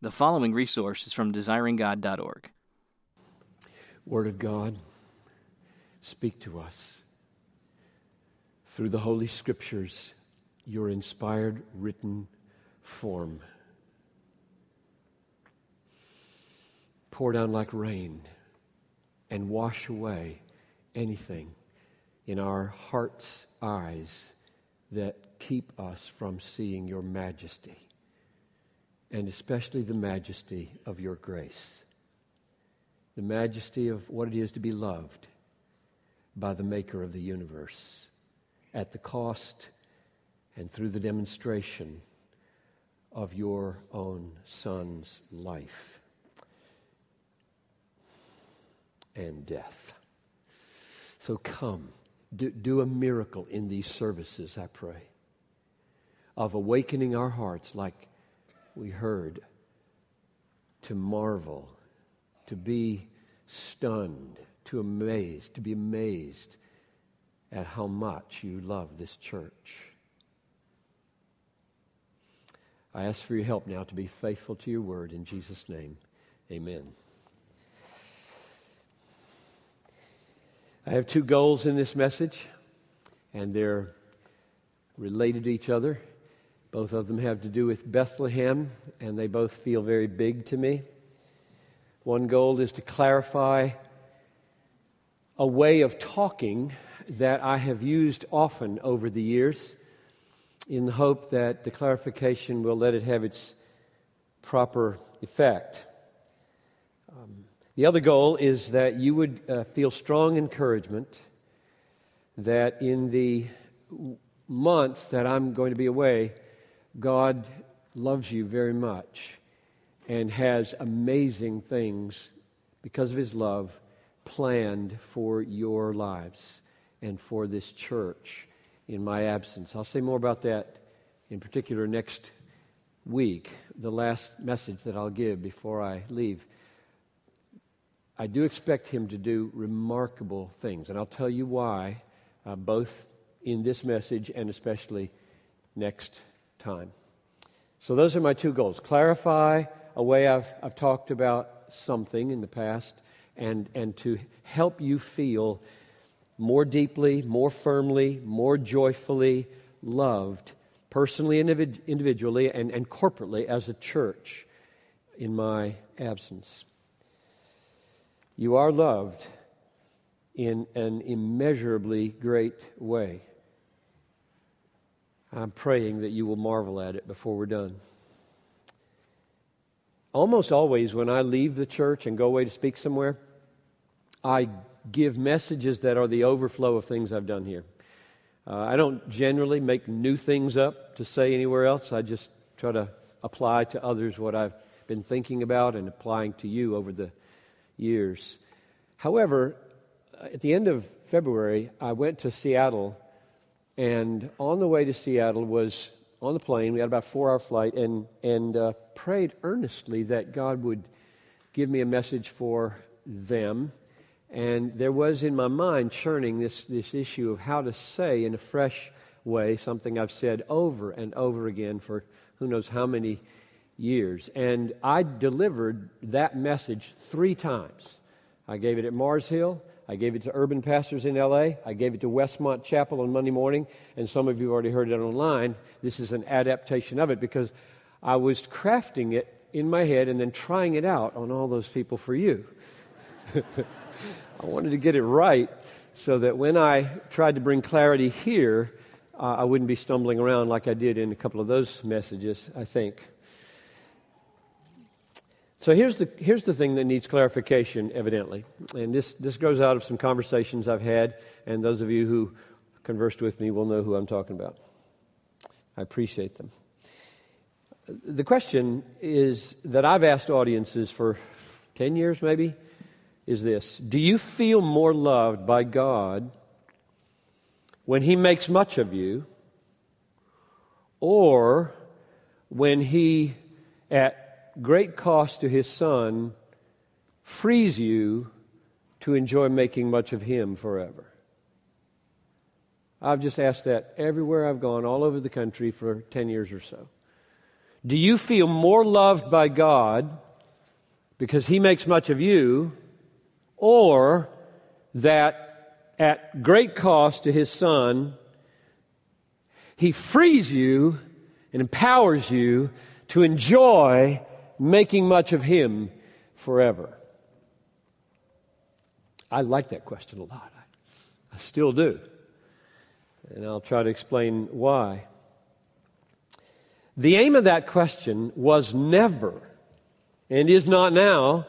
The following resource is from desiringgod.org. Word of God, speak to us. Through the Holy Scriptures, your inspired written form. Pour down like rain and wash away anything in our heart's eyes that keep us from seeing your majesty, and especially the majesty of your grace, the majesty of what it is to be loved by the Maker of the universe at the cost and through the demonstration of your own Son's life and death. So come, do, do a miracle in these services, I pray, of awakening our hearts like we heard to marvel, to be stunned, to amaze, to be amazed at how much you love this church. I ask for your help now to be faithful to your word in Jesus' name. Amen. I have two goals in this message, and they're related to each other. Both of them have to do with Bethlehem, and they both feel very big to me. One goal is to clarify a way of talking that I have used often over the years in the hope that the clarification will let it have its proper effect. Um, the other goal is that you would uh, feel strong encouragement that in the months that I'm going to be away, God loves you very much and has amazing things because of his love planned for your lives and for this church in my absence. I'll say more about that in particular next week, the last message that I'll give before I leave. I do expect him to do remarkable things, and I'll tell you why, uh, both in this message and especially next time. So, those are my two goals clarify a way I've, I've talked about something in the past, and, and to help you feel more deeply, more firmly, more joyfully loved, personally and individually, and, and corporately as a church in my absence. You are loved in an immeasurably great way. I'm praying that you will marvel at it before we're done. Almost always, when I leave the church and go away to speak somewhere, I give messages that are the overflow of things I've done here. Uh, I don't generally make new things up to say anywhere else. I just try to apply to others what I've been thinking about and applying to you over the years. However, at the end of February, I went to Seattle, and on the way to Seattle was on the plane. We had about a four-hour flight, and and uh, prayed earnestly that God would give me a message for them and there was in my mind churning this, this issue of how to say in a fresh way something I've said over and over again for who knows how many years. And I delivered that message three times. I gave it at Mars Hill. I gave it to urban pastors in LA. I gave it to Westmont Chapel on Monday morning. And some of you already heard it online. This is an adaptation of it because I was crafting it in my head and then trying it out on all those people for you. I wanted to get it right so that when I tried to bring clarity here, uh, I wouldn't be stumbling around like I did in a couple of those messages, I think. So here's the, here's the thing that needs clarification, evidently. And this, this grows out of some conversations I've had, and those of you who conversed with me will know who I'm talking about. I appreciate them. The question is that I've asked audiences for 10 years, maybe, is this Do you feel more loved by God when He makes much of you, or when He, at great cost to His Son, frees you to enjoy making much of Him forever? I've just asked that everywhere I've gone, all over the country for 10 years or so. Do you feel more loved by God because He makes much of you, or that at great cost to His Son, He frees you and empowers you to enjoy making much of Him forever? I like that question a lot. I, I still do. And I'll try to explain why. The aim of that question was never, and is not now,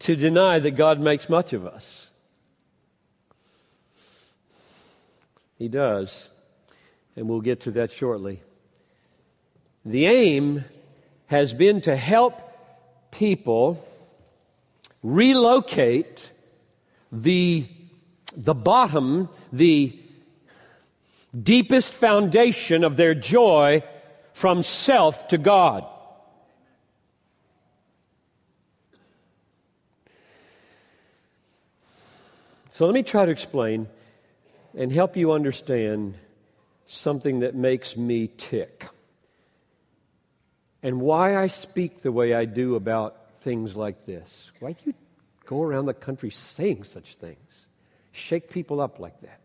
to deny that God makes much of us. He does, and we'll get to that shortly. The aim has been to help people relocate the, the bottom, the deepest foundation of their joy from self to God. So let me try to explain and help you understand something that makes me tick and why I speak the way I do about things like this. Why do you go around the country saying such things? Shake people up like that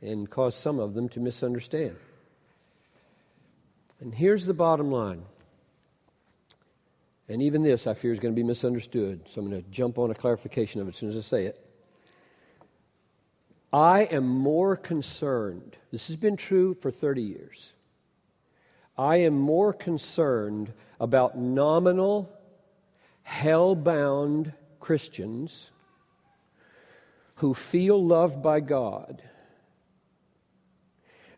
and cause some of them to misunderstand. And here's the bottom line. And even this, I fear, is going to be misunderstood. So I'm going to jump on a clarification of it as soon as I say it. I am more concerned, this has been true for 30 years. I am more concerned about nominal, hell bound Christians who feel loved by God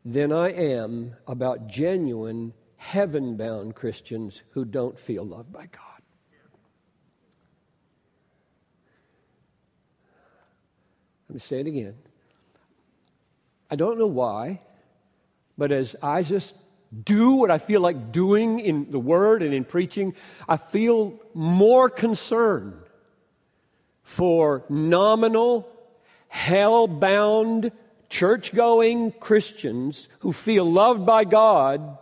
than I am about genuine, heaven bound Christians who don't feel loved by God. Let me say it again. I don't know why, but as I just do what I feel like doing in the Word and in preaching, I feel more concern for nominal, hell bound, church going Christians who feel loved by God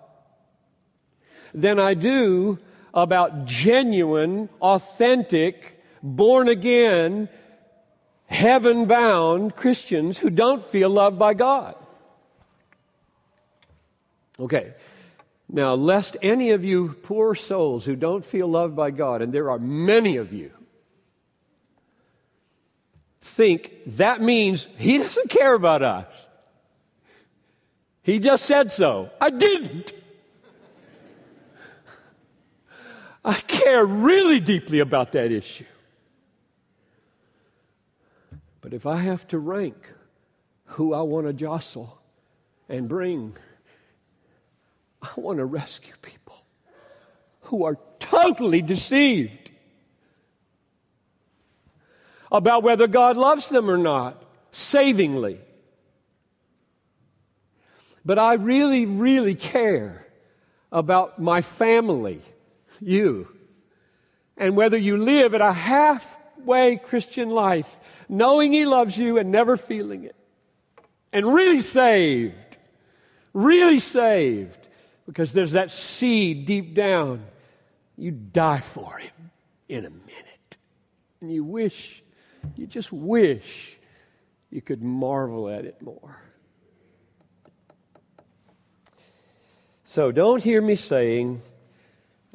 than I do about genuine, authentic, born again, heaven bound Christians who don't feel loved by God. Okay. Now, lest any of you poor souls who don't feel loved by God, and there are many of you, think that means He doesn't care about us. He just said so. I didn't. I care really deeply about that issue. But if I have to rank who I want to jostle and bring, I want to rescue people who are totally deceived about whether God loves them or not, savingly. But I really, really care about my family, you, and whether you live at a halfway Christian life, knowing He loves you and never feeling it, and really saved, really saved because there's that seed deep down. You die for him in a minute. And you wish, you just wish you could marvel at it more. So don't hear me saying,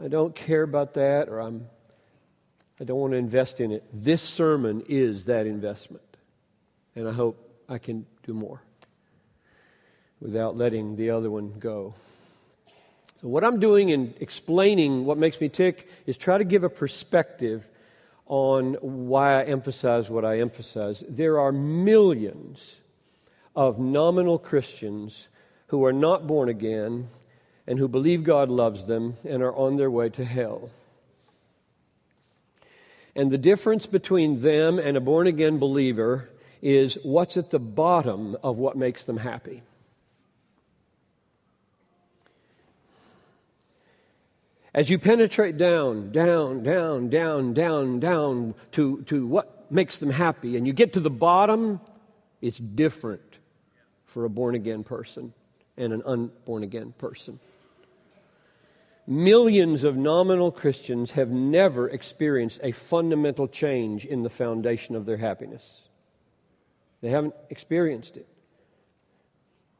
I don't care about that or I'm I don't want to invest in it. This sermon is that investment. And I hope I can do more without letting the other one go. So, what I'm doing in explaining what makes me tick is try to give a perspective on why I emphasize what I emphasize. There are millions of nominal Christians who are not born again and who believe God loves them and are on their way to hell. And the difference between them and a born again believer is what's at the bottom of what makes them happy. As you penetrate down, down, down, down, down, down to, to what makes them happy, and you get to the bottom, it's different for a born again person and an unborn again person. millions of nominal Christians have never experienced a fundamental change in the foundation of their happiness. They haven't experienced it.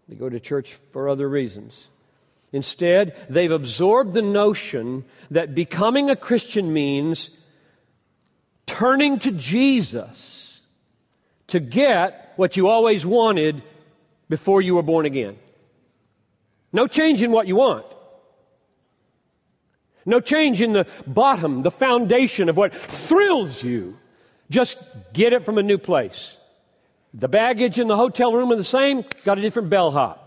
They go to church for other reasons. Instead, they've absorbed the notion that becoming a Christian means turning to Jesus to get what you always wanted before you were born again. No change in what you want. No change in the bottom, the foundation of what thrills you. Just get it from a new place. The baggage in the hotel room are the same, got a different bellhop.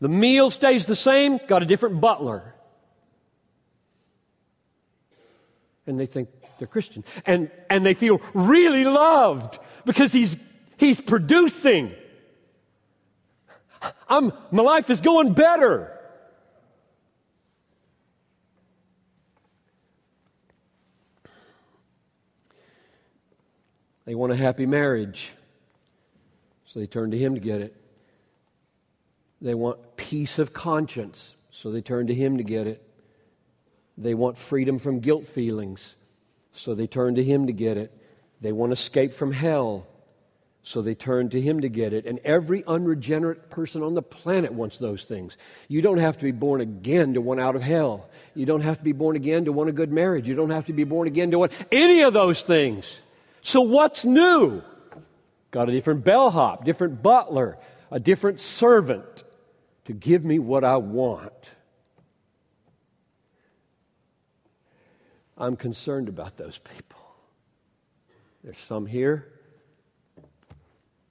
The meal stays the same, got a different butler. And they think they're Christian. And, and they feel really loved because he's, he's producing. I'm, my life is going better. They want a happy marriage. So they turn to Him to get it. They want peace of conscience. So they turn to Him to get it. They want freedom from guilt feelings. So they turn to Him to get it. They want escape from hell. So they turn to Him to get it. And every unregenerate person on the planet wants those things. You don't have to be born again to want out of hell. You don't have to be born again to want a good marriage. You don't have to be born again to want any of those things. So what's new? Got a different bellhop, different butler, a different servant to give me what I want. I'm concerned about those people. There's some here.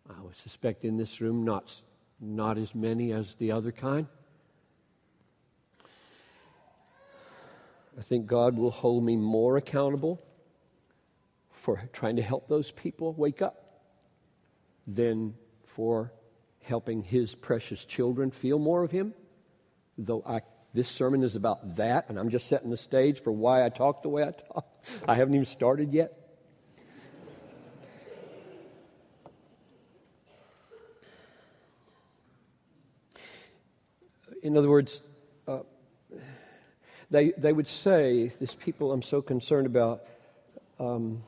I would suspect in this room, not, not as many as the other kind. I think God will hold me more accountable for trying to help those people wake up than for helping his precious children feel more of him. Though I, this sermon is about that, and I'm just setting the stage for why I talk the way I talk. I haven't even started yet. In other words, uh, they, they would say, this people I'm so concerned about, um,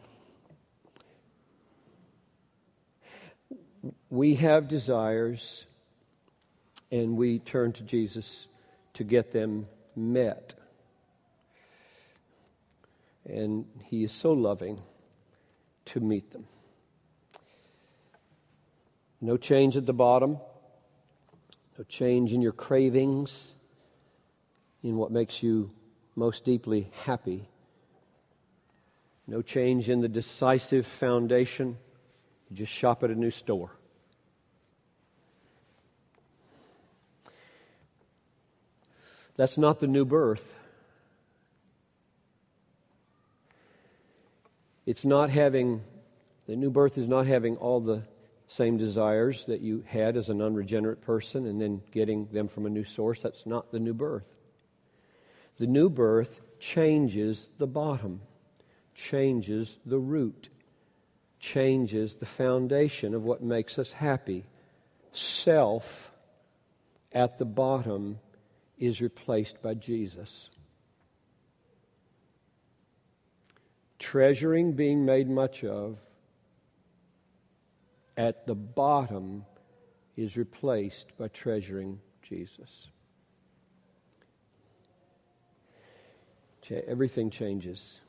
we have desires and we turn to Jesus to get them met. And He is so loving to meet them. No change at the bottom, no change in your cravings, in what makes you most deeply happy. No change in the decisive foundation. You just shop at a new store. That's not the new birth. It's not having, the new birth is not having all the same desires that you had as an unregenerate person and then getting them from a new source. That's not the new birth. The new birth changes the bottom, changes the root, changes the foundation of what makes us happy. Self at the bottom is replaced by Jesus. Treasuring being made much of at the bottom is replaced by treasuring Jesus. Everything changes.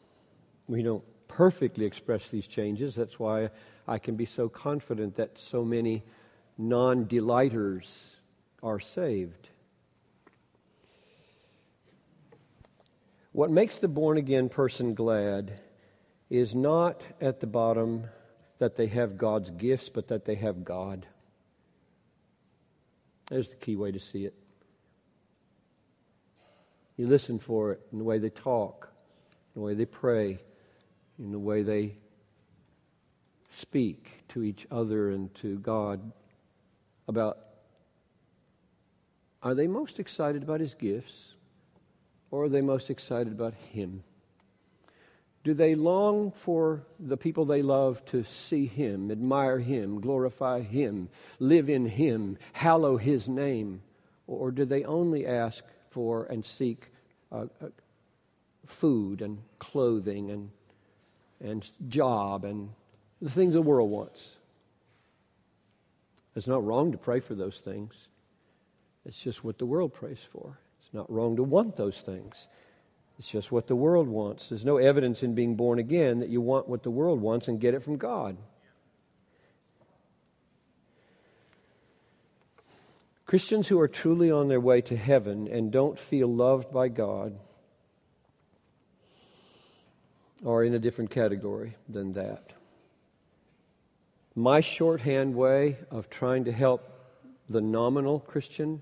We don't perfectly express these changes. That's why I can be so confident that so many non delighters are saved. What makes the born again person glad is not at the bottom that they have God's gifts, but that they have God. There's the key way to see it. You listen for it in the way they talk, in the way they pray, in the way they speak to each other and to God about are they most excited about his gifts or are they most excited about Him? Do they long for the people they love to see Him, admire Him, glorify Him, live in Him, hallow His name? Or do they only ask for and seek uh, uh, food and clothing and, and job and the things the world wants. It's not wrong to pray for those things. It's just what the world prays for. It's not wrong to want those things. It's just what the world wants. There's no evidence in being born again that you want what the world wants and get it from God. Christians who are truly on their way to heaven and don't feel loved by God are in a different category than that. My shorthand way of trying to help the nominal Christian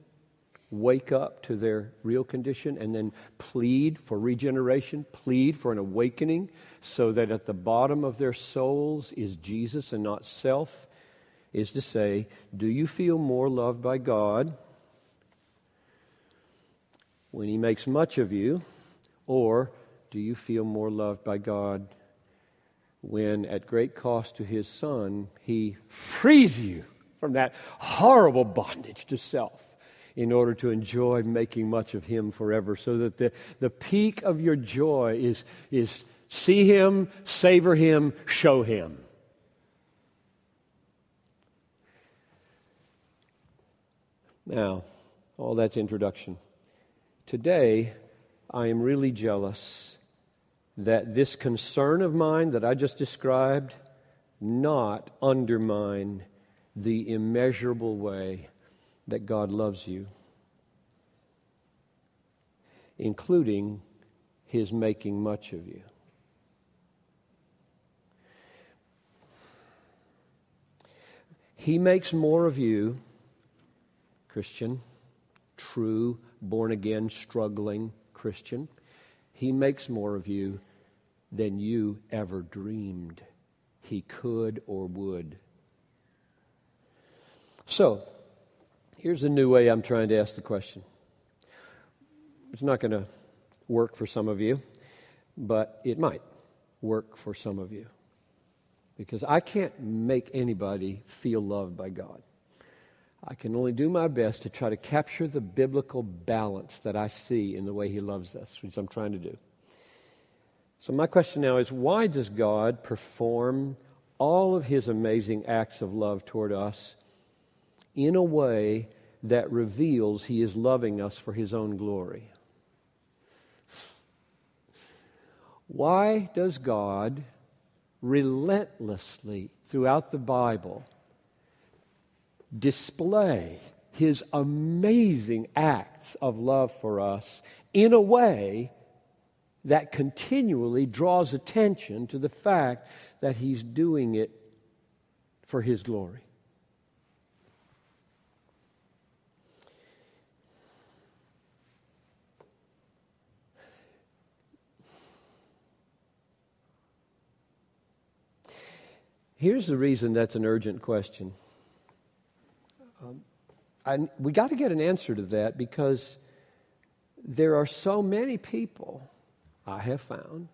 wake up to their real condition and then plead for regeneration, plead for an awakening, so that at the bottom of their souls is Jesus and not self, is to say, Do you feel more loved by God when He makes much of you, or do you feel more loved by God when, at great cost to His Son, He frees you from that horrible bondage to self? in order to enjoy making much of Him forever. So that the, the peak of your joy is, is see Him, savor Him, show Him. Now, all that's introduction. Today, I am really jealous that this concern of mine that I just described not undermine the immeasurable way that God loves you, including His making much of you. He makes more of you, Christian, true, born again, struggling Christian. He makes more of you than you ever dreamed he could or would. So, Here's a new way I'm trying to ask the question. It's not going to work for some of you, but it might work for some of you. Because I can't make anybody feel loved by God. I can only do my best to try to capture the biblical balance that I see in the way He loves us, which I'm trying to do. So, my question now is why does God perform all of His amazing acts of love toward us in a way that reveals He is loving us for His own glory. Why does God relentlessly throughout the Bible display His amazing acts of love for us in a way that continually draws attention to the fact that He's doing it for His glory? Here's the reason that's an urgent question. Um, I, we got to get an answer to that because there are so many people, I have found,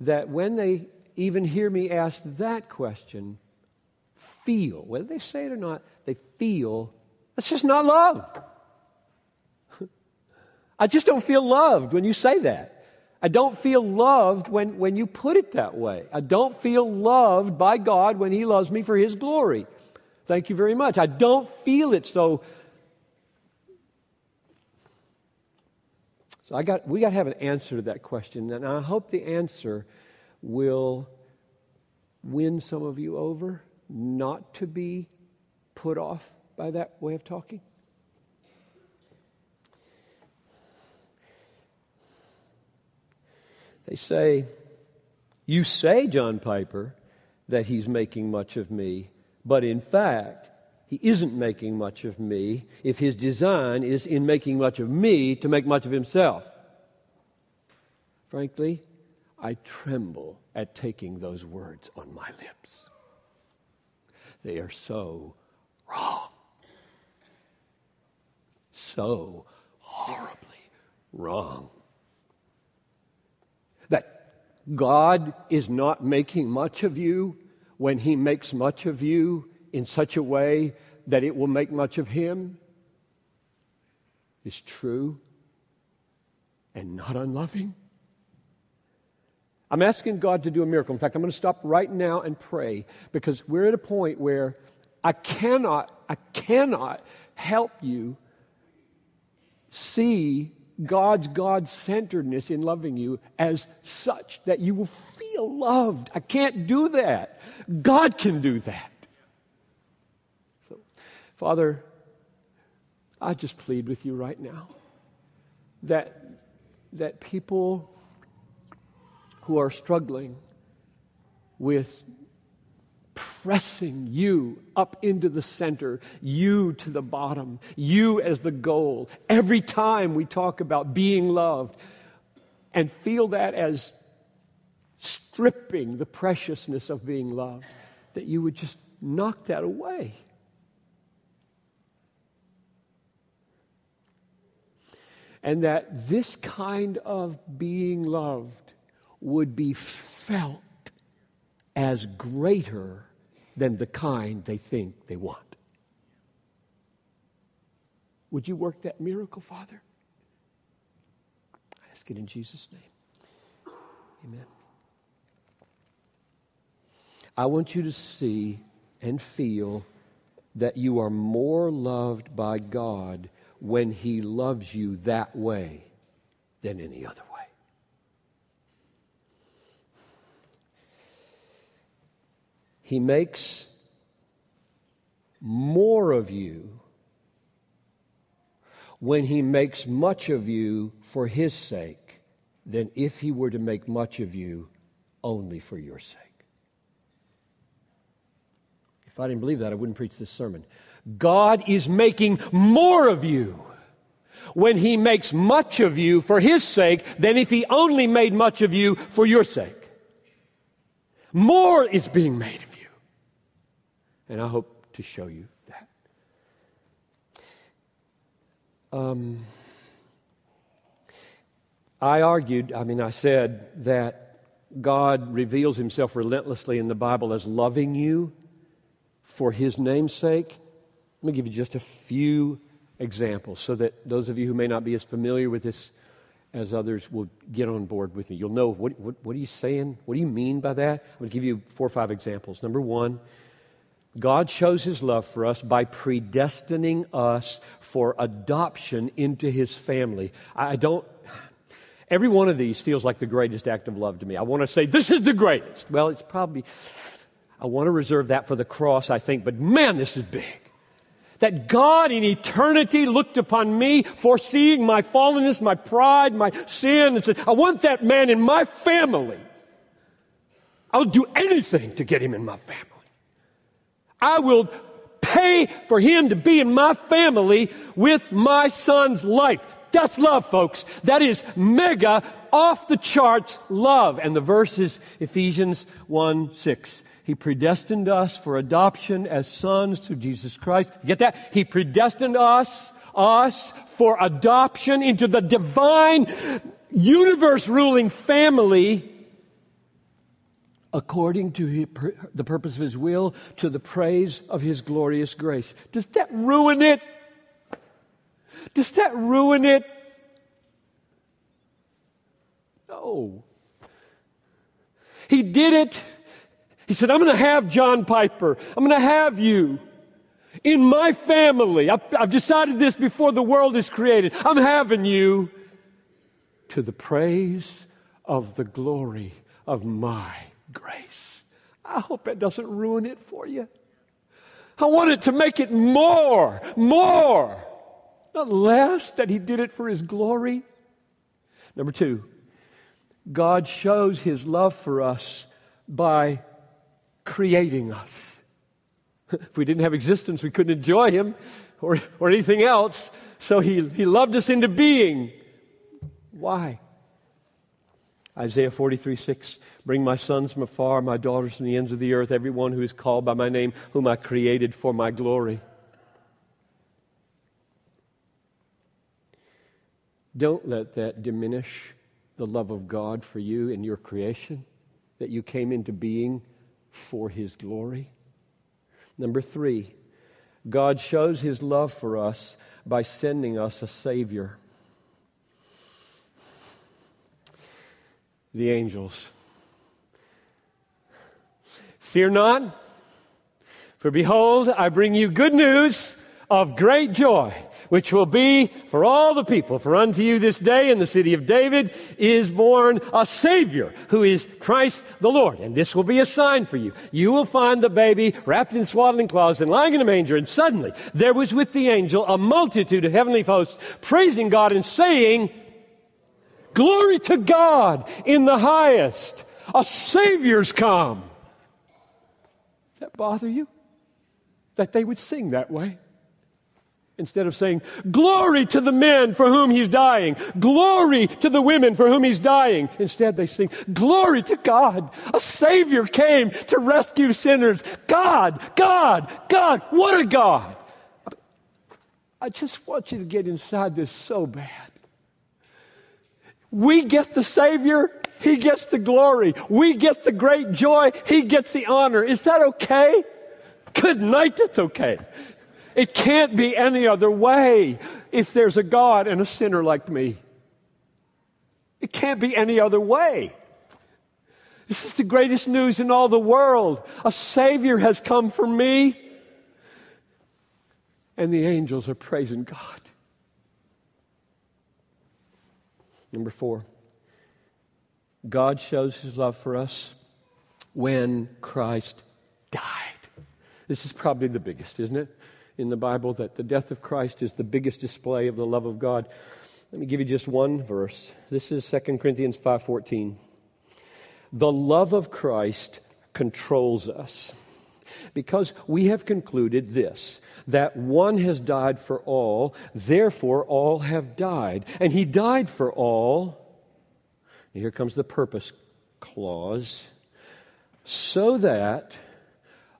that when they even hear me ask that question, feel, whether they say it or not, they feel that's just not love. I just don't feel loved when you say that. I don't feel loved when, when you put it that way. I don't feel loved by God when He loves me for His glory. Thank you very much. I don't feel it so. So I got, we got to have an answer to that question, and I hope the answer will win some of you over not to be put off by that way of talking. They say, You say, John Piper, that he's making much of me, but in fact, he isn't making much of me if his design is in making much of me to make much of himself. Frankly, I tremble at taking those words on my lips. They are so wrong. So horribly wrong that God is not making much of you when He makes much of you in such a way that it will make much of Him is true and not unloving? I'm asking God to do a miracle. In fact, I'm going to stop right now and pray because we're at a point where I cannot, I cannot help you see God's God centeredness in loving you as such that you will feel loved. I can't do that. God can do that. Father, I just plead with you right now that, that people who are struggling with pressing you up into the center, you to the bottom, you as the goal. Every time we talk about being loved and feel that as stripping the preciousness of being loved, that you would just knock that away. And that this kind of being loved would be felt as greater than the kind they think they want. Would you work that miracle, Father? I ask it in Jesus' name. Amen. I want you to see and feel that you are more loved by God when He loves you that way than any other way. He makes more of you when He makes much of you for His sake than if He were to make much of you only for your sake. If I didn't believe that, I wouldn't preach this sermon. God is making more of you when He makes much of you for His sake than if He only made much of you for your sake. More is being made of you. And I hope to show you that. Um, I argued, I mean, I said that God reveals himself relentlessly in the Bible as loving you for his name's sake. Let me give you just a few examples so that those of you who may not be as familiar with this as others will get on board with me. You'll know what, what, what are you saying? What do you mean by that? I'm going to give you four or five examples. Number one, God shows his love for us by predestining us for adoption into his family. I don't, every one of these feels like the greatest act of love to me. I want to say, this is the greatest. Well, it's probably, I want to reserve that for the cross, I think, but man, this is big. That God in eternity looked upon me, foreseeing my fallenness, my pride, my sin, and said, I want that man in my family. I'll do anything to get him in my family. I will pay for him to be in my family with my son's life. That's love, folks. That is mega off the charts love. And the verse is Ephesians 1 6. He predestined us for adoption as sons to Jesus Christ. Get that? He predestined us, us for adoption into the divine, universe ruling family according to the purpose of his will, to the praise of his glorious grace. Does that ruin it? Does that ruin it? No. He did it. He said, I'm going to have John Piper. I'm going to have you in my family. I've, I've decided this before the world is created. I'm having you to the praise of the glory of my grace. I hope it doesn't ruin it for you. I want it to make it more, more, not less, that He did it for His glory. Number two, God shows His love for us by creating us. If we didn't have existence, we couldn't enjoy Him or, or anything else. So he, he loved us into being. Why? Isaiah 43, 6. Bring my sons from afar, my daughters from the ends of the earth, everyone who is called by my name, whom I created for my glory. Don't let that diminish the love of God for you and your creation, that you came into being for His glory. Number three, God shows His love for us by sending us a Savior. the angels. Fear not, for behold, I bring you good news of great joy, which will be for all the people. For unto you this day in the city of David is born a Savior, who is Christ the Lord. And this will be a sign for you. You will find the baby wrapped in swaddling cloths and lying in a manger. And suddenly there was with the angel a multitude of heavenly hosts praising God and saying, Glory to God in the highest. A Savior's come. Does that bother you? That they would sing that way? Instead of saying, Glory to the men for whom he's dying, glory to the women for whom he's dying. Instead, they sing, Glory to God. A Savior came to rescue sinners. God, God, God, what a God. I just want you to get inside this so bad. We get the Savior, He gets the glory. We get the great joy, He gets the honor. Is that okay? Good night, that's okay. It can't be any other way if there's a God and a sinner like me. It can't be any other way. This is the greatest news in all the world. A Savior has come for me. And the angels are praising God. Number four, God shows his love for us when Christ died. This is probably the biggest, isn't it? In the Bible, that the death of Christ is the biggest display of the love of God. Let me give you just one verse. This is 2 Corinthians 5:14. The love of Christ controls us because we have concluded this that one has died for all, therefore all have died. And he died for all. here comes the purpose clause so that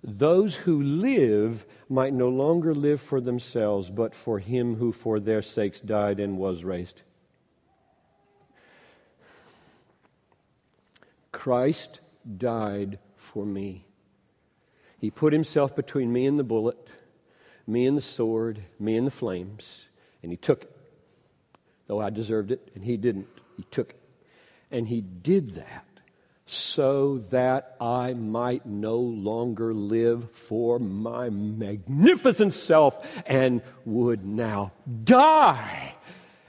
those who live might no longer live for themselves, but for him who for their sakes died and was raised. Christ died for me. He put himself between me and the bullet, me and the sword, me and the flames, and he took it. Though I deserved it, and he didn't. He took it. And he did that so that I might no longer live for my magnificent self and would now die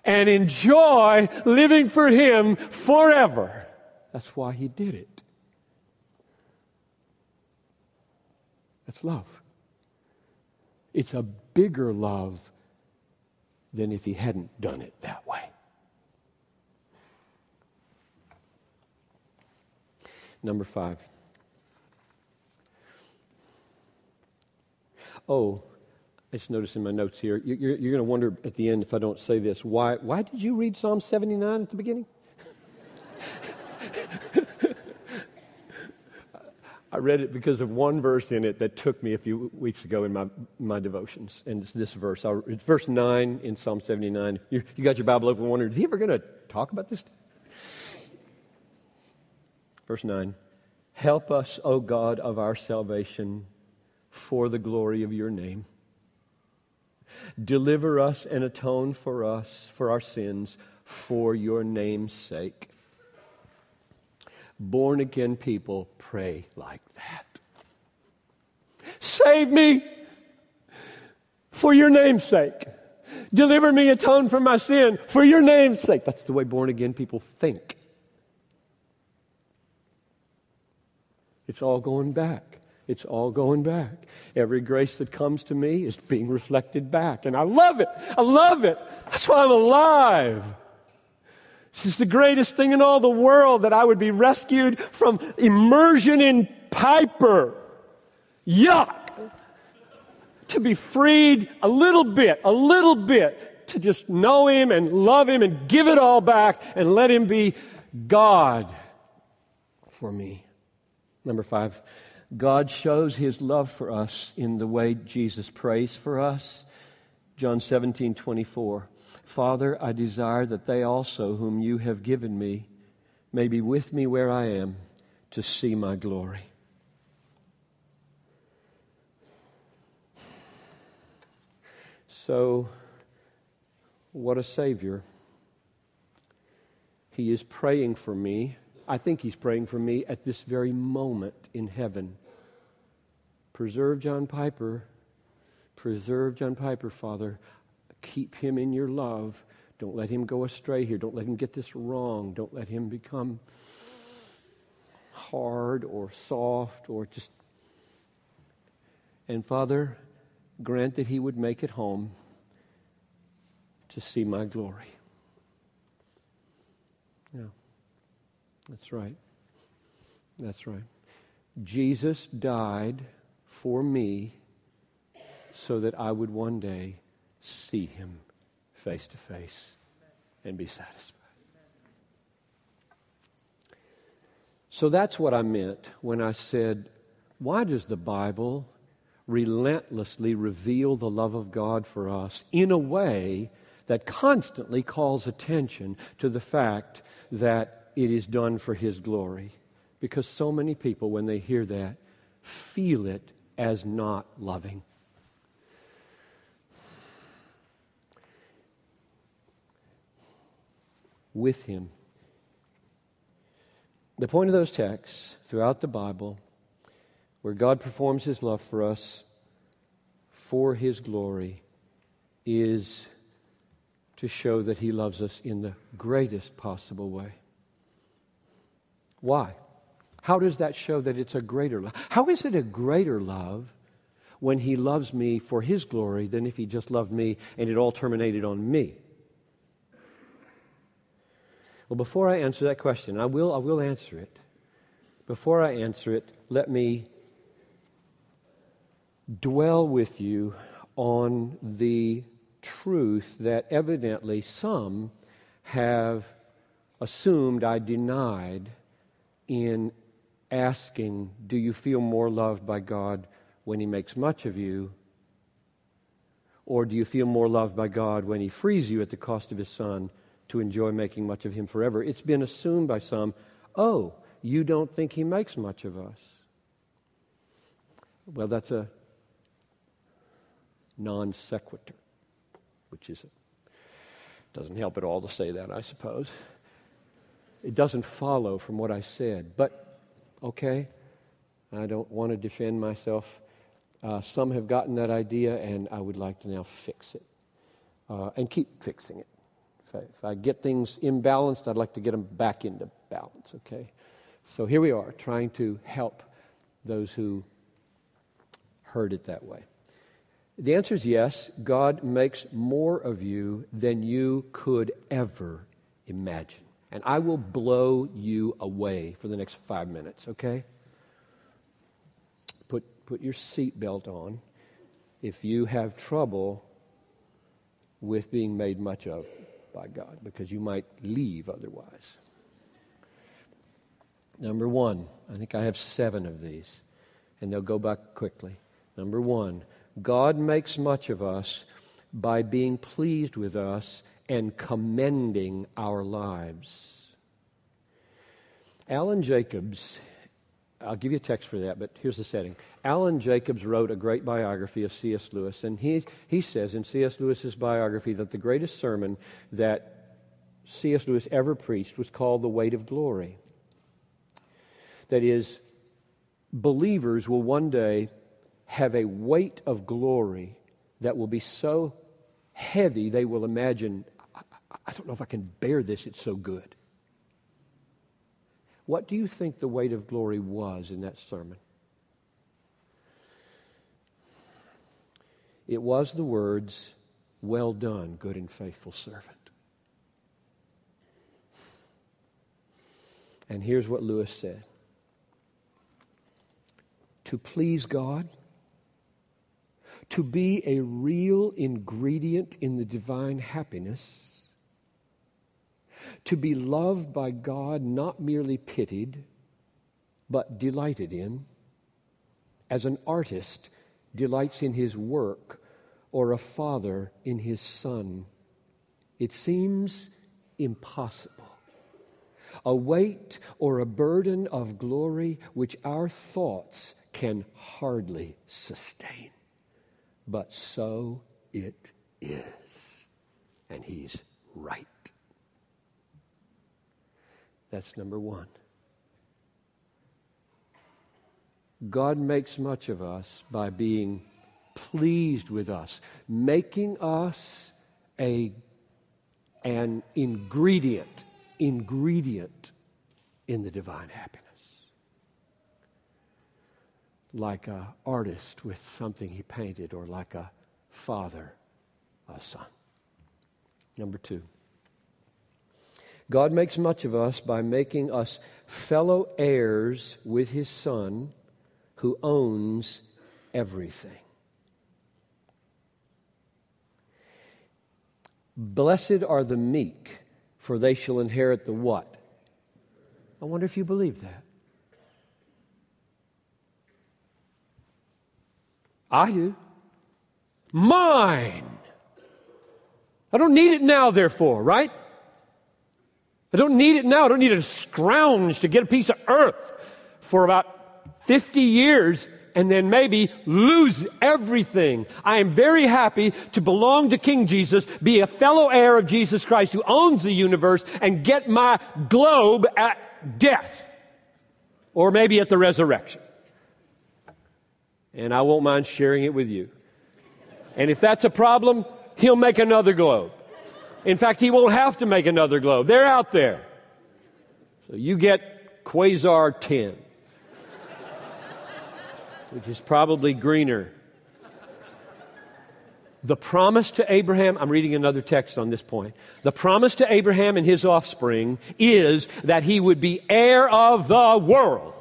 and enjoy living for him forever. That's why he did it. That's love. It's a bigger love than if he hadn't done it that way. Number five. Oh, I just noticed in my notes here, you're, you're going to wonder at the end if I don't say this. Why, why did you read Psalm 79 at the beginning? I read it because of one verse in it that took me a few weeks ago in my, my devotions. And it's this verse. It's verse 9 in Psalm 79. You, you got your Bible open wondering, is he ever going to talk about this? Verse 9 Help us, O God of our salvation, for the glory of your name. Deliver us and atone for us, for our sins, for your name's sake. Born again people pray like that. Save me for your name's sake. Deliver me, atone for my sin for your name's sake. That's the way born again people think. It's all going back. It's all going back. Every grace that comes to me is being reflected back. And I love it. I love it. That's why I'm alive. This is the greatest thing in all the world that I would be rescued from immersion in Piper. Yuck! To be freed a little bit, a little bit, to just know Him and love Him and give it all back and let Him be God for me. Number five, God shows his love for us in the way Jesus prays for us. John 17, 24. Father, I desire that they also, whom you have given me, may be with me where I am to see my glory. So, what a Savior. He is praying for me I think he's praying for me at this very moment in heaven. Preserve John Piper. Preserve John Piper, Father. Keep him in your love. Don't let him go astray here. Don't let him get this wrong. Don't let him become hard or soft or just. And Father, grant that he would make it home to see my glory. That's right. That's right. Jesus died for me so that I would one day see him face to face and be satisfied. So that's what I meant when I said, why does the Bible relentlessly reveal the love of God for us in a way that constantly calls attention to the fact that it is done for His glory? Because so many people, when they hear that, feel it as not loving. With Him the point of those texts throughout the Bible, where God performs his love for us for his glory, is to show that he loves us in the greatest possible way. Why? How does that show that it's a greater love? How is it a greater love when he loves me for his glory than if he just loved me and it all terminated on me? Well, before I answer that question, I will, I will answer it. Before I answer it, let me dwell with you on the truth that evidently some have assumed I denied in asking, Do you feel more loved by God when He makes much of you? Or do you feel more loved by God when He frees you at the cost of His Son to enjoy making much of him forever. It's been assumed by some, oh, you don't think he makes much of us. Well, that's a non sequitur, which is a, doesn't help at all to say that, I suppose. It doesn't follow from what I said, but okay, I don't want to defend myself. Uh, some have gotten that idea, and I would like to now fix it uh, and keep fixing it. If I, if I get things imbalanced, I'd like to get them back into balance, okay? So here we are, trying to help those who heard it that way. The answer is yes. God makes more of you than you could ever imagine. And I will blow you away for the next five minutes, okay? Put, put your seatbelt on if you have trouble with being made much of by God because you might leave otherwise. Number one, I think I have seven of these, and they'll go back quickly. Number one, God makes much of us by being pleased with us and commending our lives. Alan Jacobs I'll give you a text for that, but here's the setting. Alan Jacobs wrote a great biography of C.S. Lewis, and he, he says in C.S. Lewis's biography that the greatest sermon that C.S. Lewis ever preached was called The Weight of Glory. That is, believers will one day have a weight of glory that will be so heavy they will imagine, I, don't know if I can bear this, it's so good. What do you think the weight of glory was in that sermon? It was the words, Well done, good and faithful servant. And here's what Lewis said To please God, to be a real ingredient in the divine happiness to be loved by God, not merely pitied, but delighted in, as an artist delights in his work or a father in his son. It seems impossible. A weight or a burden of glory which our thoughts can hardly sustain. But so it is. And he's right. That's number one. God makes much of us by being pleased with us, making us a, an ingredient, ingredient in the divine happiness. Like an artist with something he painted, or like a father, a son. Number two. God makes much of us by making us fellow heirs with his Son who owns everything. Blessed are the meek, for they shall inherit the what? I wonder if you believe that. I do. Mine. I don't need it now, therefore, right? I don't need it now. I don't need to scrounge to get a piece of earth for about 50 years and then maybe lose everything. I am very happy to belong to King Jesus, be a fellow heir of Jesus Christ who owns the universe, and get my globe at death. Or maybe at the resurrection. And I won't mind sharing it with you. And if that's a problem, he'll make another globe. In fact, he won't have to make another globe. They're out there. So you get Quasar 10, which is probably greener. The promise to Abraham, I'm reading another text on this point. The promise to Abraham and his offspring is that he would be heir of the world.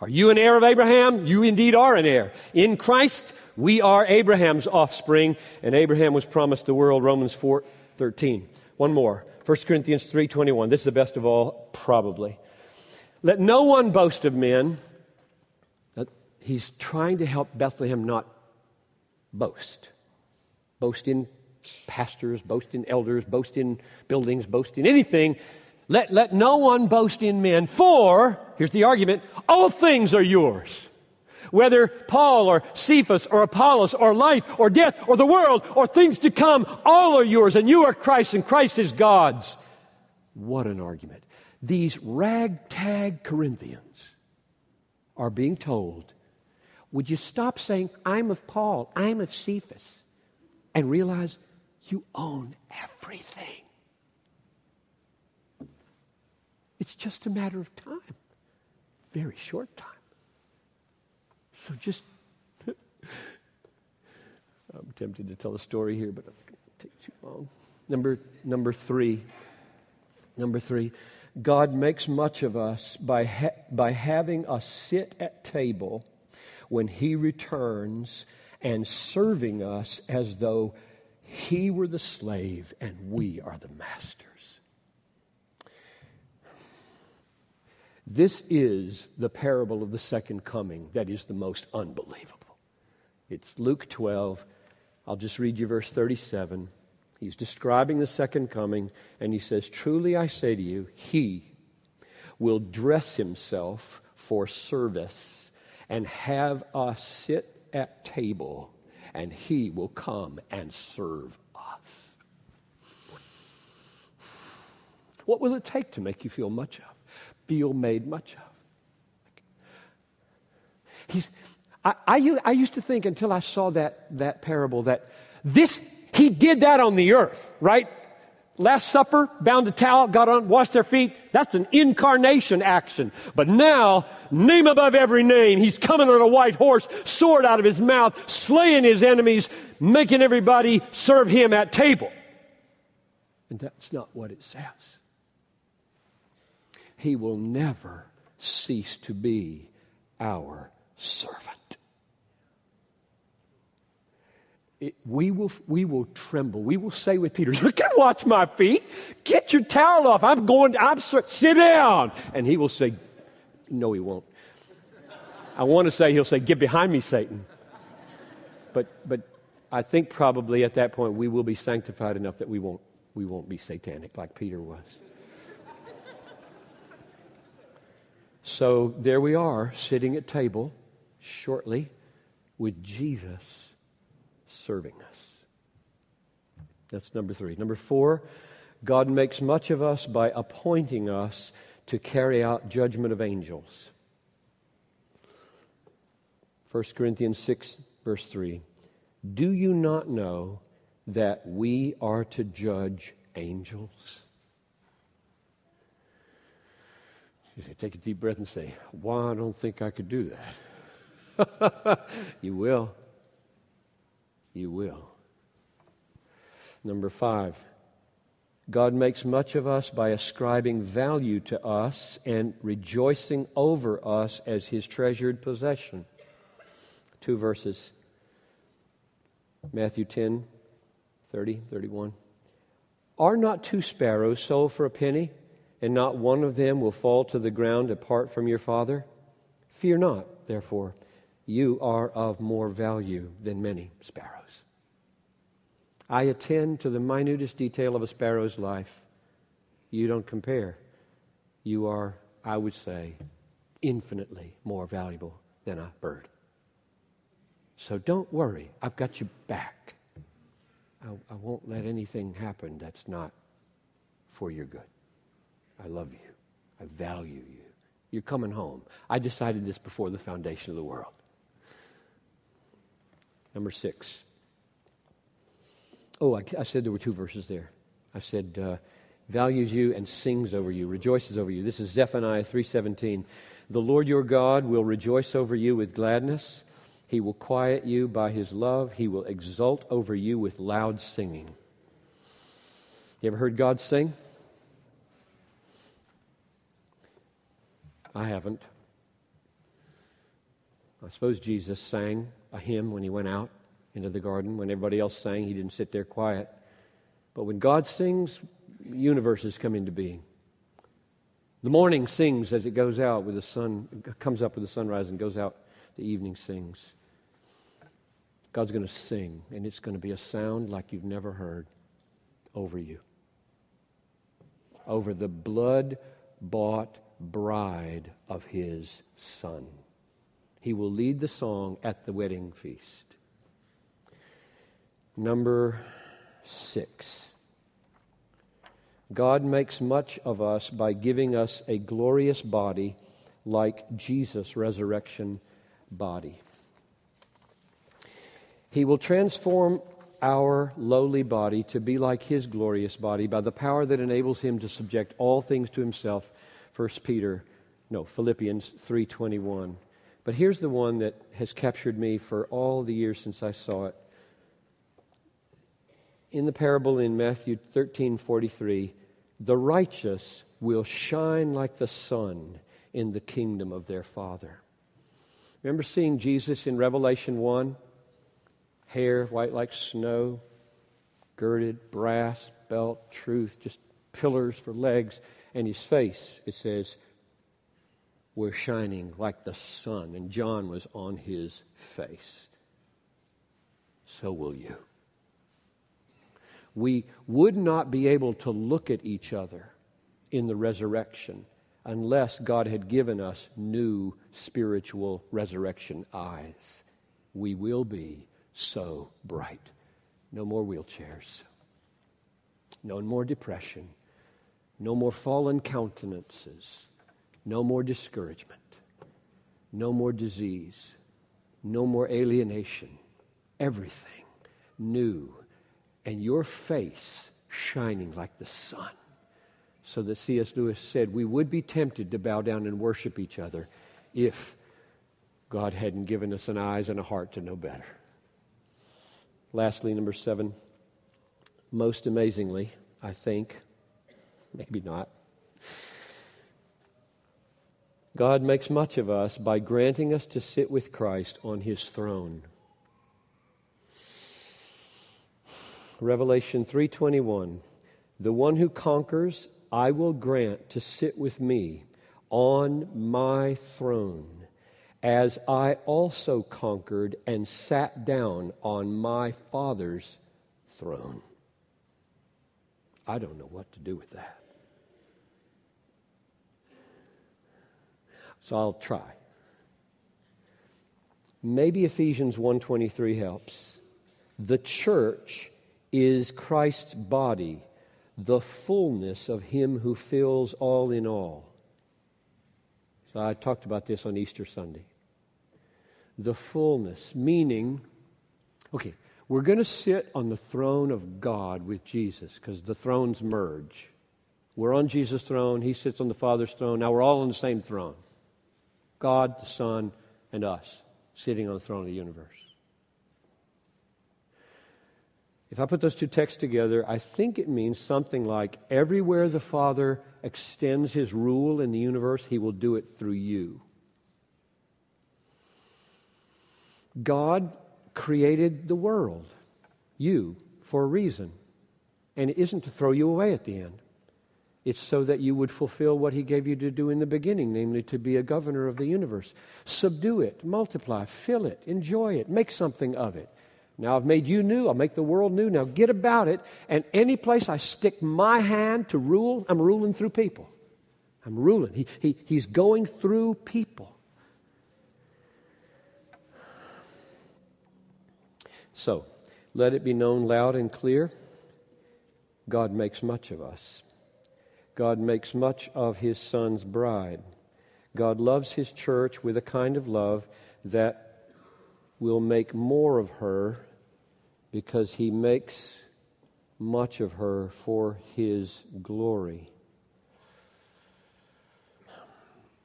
Are you an heir of Abraham? You indeed are an heir. In Christ, we are Abraham's offspring, and Abraham was promised the world, Romans 4 13. One more. 1 Corinthians 3:21. This is the best of all, probably. Let no one boast of men. He's trying to help Bethlehem not boast. Boast in pastors, boast in elders, boast in buildings, boast in anything. Let, let no one boast in men, for, here's the argument, all things are yours. Whether Paul or Cephas or Apollos or life or death or the world or things to come, all are yours, and you are Christ, and Christ is God's. What an argument. These ragtag Corinthians are being told, would you stop saying, I'm of Paul, I'm of Cephas, and realize you own everything? It's just a matter of time, very short time. So just, I'm tempted to tell a story here, but it's going to take too long. Number, number three. Number three. God makes much of us by, ha- by having us sit at table when He returns and serving us as though He were the slave and we are the master. This is the parable of the second coming that is the most unbelievable. It's Luke 12. I'll just read you verse 37. He's describing the second coming, and he says, Truly I say to you, he will dress himself for service and have us sit at table, and he will come and serve us. What will it take to make you feel much of? Feel made much of. He's, I, I, I, used to think until I saw that, that parable that this, he did that on the earth, right? Last Supper, bound a towel, got on, washed their feet. That's an incarnation action. But now, name above every name, he's coming on a white horse, sword out of his mouth, slaying his enemies, making everybody serve him at table. And that's not what it says he will never cease to be our servant. It, we, will, we will tremble. We will say with Peter, You can wash my feet. Get your towel off. I'm going, I'm sit down. And he will say, No, he won't. I want to say, He'll say, Get behind me, Satan. But, but I think probably at that point we will be sanctified enough that we won't, we won't be satanic like Peter was. So there we are, sitting at table shortly with Jesus serving us. That's number three. Number four, God makes much of us by appointing us to carry out judgment of angels. 1 Corinthians 6, verse 3. Do you not know that we are to judge angels? You say, take a deep breath and say, Why, I don't think I could do that. you will. You will. Number five, God makes much of us by ascribing value to us and rejoicing over us as his treasured possession. Two verses Matthew 10, 30, 31. Are not two sparrows sold for a penny, and not one of them will fall to the ground apart from your Father? Fear not, therefore, you are of more value than many sparrows. I attend to the minutest detail of a sparrow's life. You don't compare. You are, I would say, infinitely more valuable than a bird. So don't worry, I've got you back. I, I won't let anything happen that's not for your good. I love you. I value you. You're coming home. I decided this before the foundation of the world. Number six. Oh, I, I said there were two verses there. I said, uh, values you and sings over you, rejoices over you. This is Zephaniah 3:17. The Lord your God will rejoice over you with gladness. He will quiet you by his love. He will exult over you with loud singing. You ever heard God sing? I haven't. I suppose Jesus sang a hymn when he went out into the garden. When everybody else sang, he didn't sit there quiet. But when God sings, universes come into being. The morning sings as it goes out with the sun, comes up with the sunrise and goes out, the evening sings. God's going to sing, and it's going to be a sound like you've never heard over you. Over the blood bought bride of his son. He will lead the song at the wedding feast. Number six. God makes much of us by giving us a glorious body like Jesus' resurrection body. He will transform our lowly body to be like his glorious body by the power that enables him to subject all things to himself. 1 Peter, no, Philippians 3:21. But here's the one that has captured me for all the years since I saw it in the parable in Matthew 13:43, the righteous will shine like the sun in the kingdom of their Father. Remember seeing Jesus in Revelation 1? Hair white like snow, girded, brass, belt, truth, just pillars for legs, and his face, it says, were shining like the sun, and John was on his face. So will you we would not be able to look at each other in the resurrection unless God had given us new spiritual resurrection eyes. We will be so bright. No more wheelchairs, no more depression, no more fallen countenances, no more discouragement, no more disease, no more alienation. Everything new and your face shining like the sun. So that C.S. Lewis said, we would be tempted to bow down and worship each other if God hadn't given us an eyes and a heart to know better. Lastly, number seven, most amazingly, I think, maybe not, God makes much of us by granting us to sit with Christ on his throne. Revelation 3:21 The one who conquers I will grant to sit with me on my throne as I also conquered and sat down on my father's throne. I don't know what to do with that. So I'll try. Maybe Ephesians 1:23 helps. The church is Christ's body, the fullness of Him who fills all in all. So I talked about this on Easter Sunday. the fullness, meaning, okay, we're going to sit on the throne of God with Jesus because the thrones merge. We're on Jesus' throne, he sits on the Father's throne. Now we're all on the same throne God, the Son, and us sitting on the throne of the universe. If I put those two texts together, I think it means something like everywhere the Father extends his rule in the universe, he will do it through you. God created the world, you, for a reason. And it isn't to throw you away at the end. It's so that you would fulfill what he gave you to do in the beginning, namely to be a governor of the universe. Subdue it, multiply, fill it, enjoy it, make something of it. Now I've made you new, I'll make the world new. Now get about it. And any place I stick my hand to rule, I'm ruling through people. I'm ruling. He, he, he's going through people. So, let it be known loud and clear God makes much of us. God makes much of his son's bride. God loves his church with a kind of love that will make more of her because he makes much of her for his glory.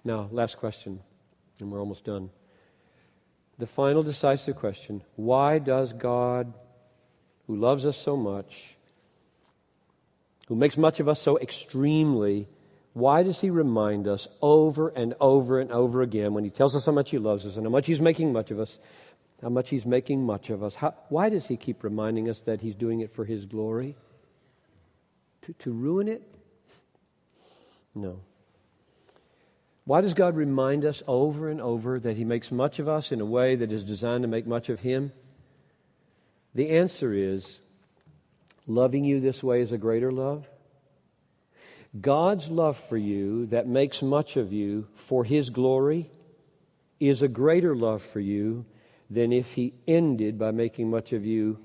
Now, last question, and we're almost done the final decisive question why does God, who loves us so much, who makes much of us so extremely, why does he remind us over and over and over again when he tells us how much he loves us and how much he's making much of us, how much he's making much of us? How, why does he keep reminding us that he's doing it for his glory? To, to ruin it? No. Why does God remind us over and over that He makes much of us in a way that is designed to make much of Him? The answer is loving you this way is a greater love. God's love for you that makes much of you for His glory is a greater love for you than if He ended by making much of you,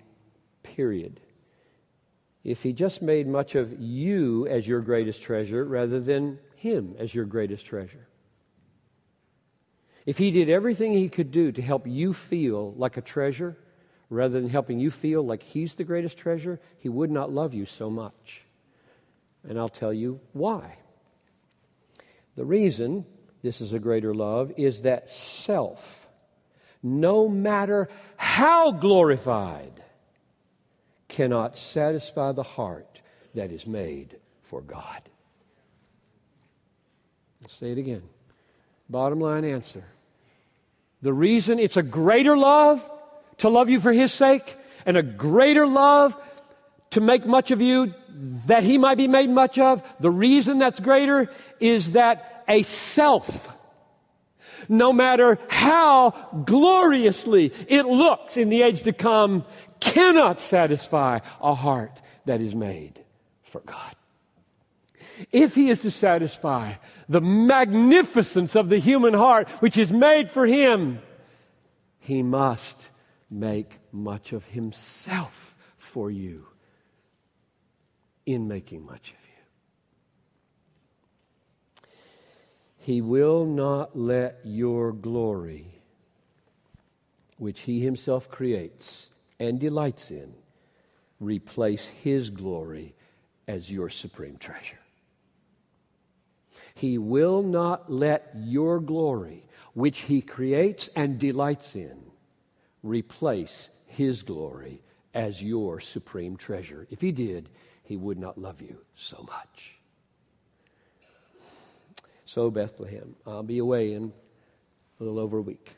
period. If He just made much of you as your greatest treasure rather than Him as your greatest treasure. If he did everything he could do to help you feel like a treasure, rather than helping you feel like he's the greatest treasure, he would not love you so much. And I'll tell you why. The reason this is a greater love is that self, no matter how glorified, cannot satisfy the heart that is made for God. I'll say it again. Bottom line answer the reason it's a greater love to love you for His sake and a greater love to make much of you that He might be made much of, the reason that's greater is that a self, no matter how gloriously it looks in the age to come, cannot satisfy a heart that is made for God. If he is to satisfy the magnificence of the human heart, which is made for him, he must make much of himself for you in making much of you. He will not let your glory, which he himself creates and delights in, replace his glory as your supreme treasure. He will not let your glory, which He creates and delights in, replace His glory as your supreme treasure. If He did, He would not love you so much. So, Bethlehem, I'll be away in a little over a week.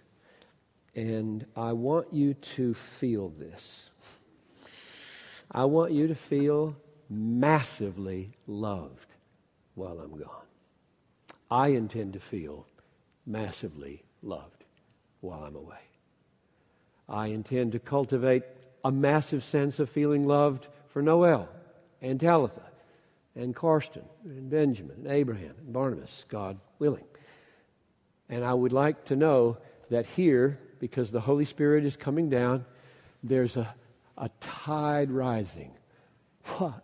And I want you to feel this. I want you to feel massively loved while I'm gone. I intend to feel massively loved while I'm away. I intend to cultivate a massive sense of feeling loved for Noel and Talitha and Karsten and Benjamin and Abraham and Barnabas, God willing. And I would like to know that here, because the Holy Spirit is coming down, there's a, a tide rising. What?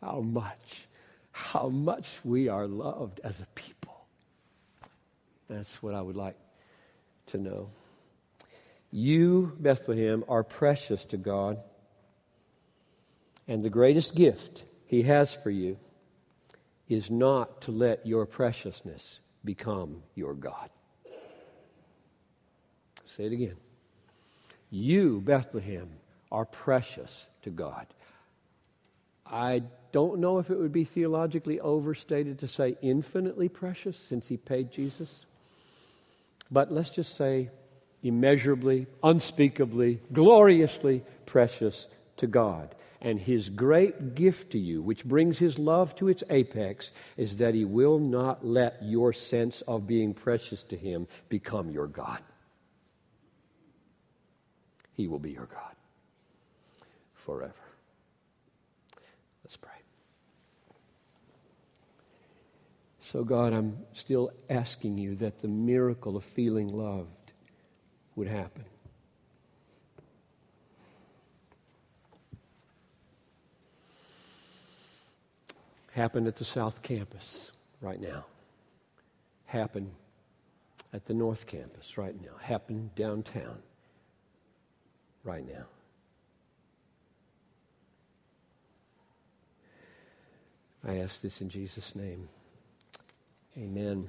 How much? How much we are loved as a people. That's what I would like to know. You, Bethlehem, are precious to God. And the greatest gift He has for you is not to let your preciousness become your God. Say it again. You, Bethlehem, are precious to God. I don't know if it would be theologically overstated to say infinitely precious since he paid Jesus. But let's just say immeasurably, unspeakably, gloriously precious to God. And his great gift to you, which brings his love to its apex, is that he will not let your sense of being precious to him become your God. He will be your God forever. Let's pray. So, God, I'm still asking you that the miracle of feeling loved would happen. Happen at the South Campus right now. Happen at the North Campus right now. Happen downtown right now. I ask this in Jesus' name. Amen.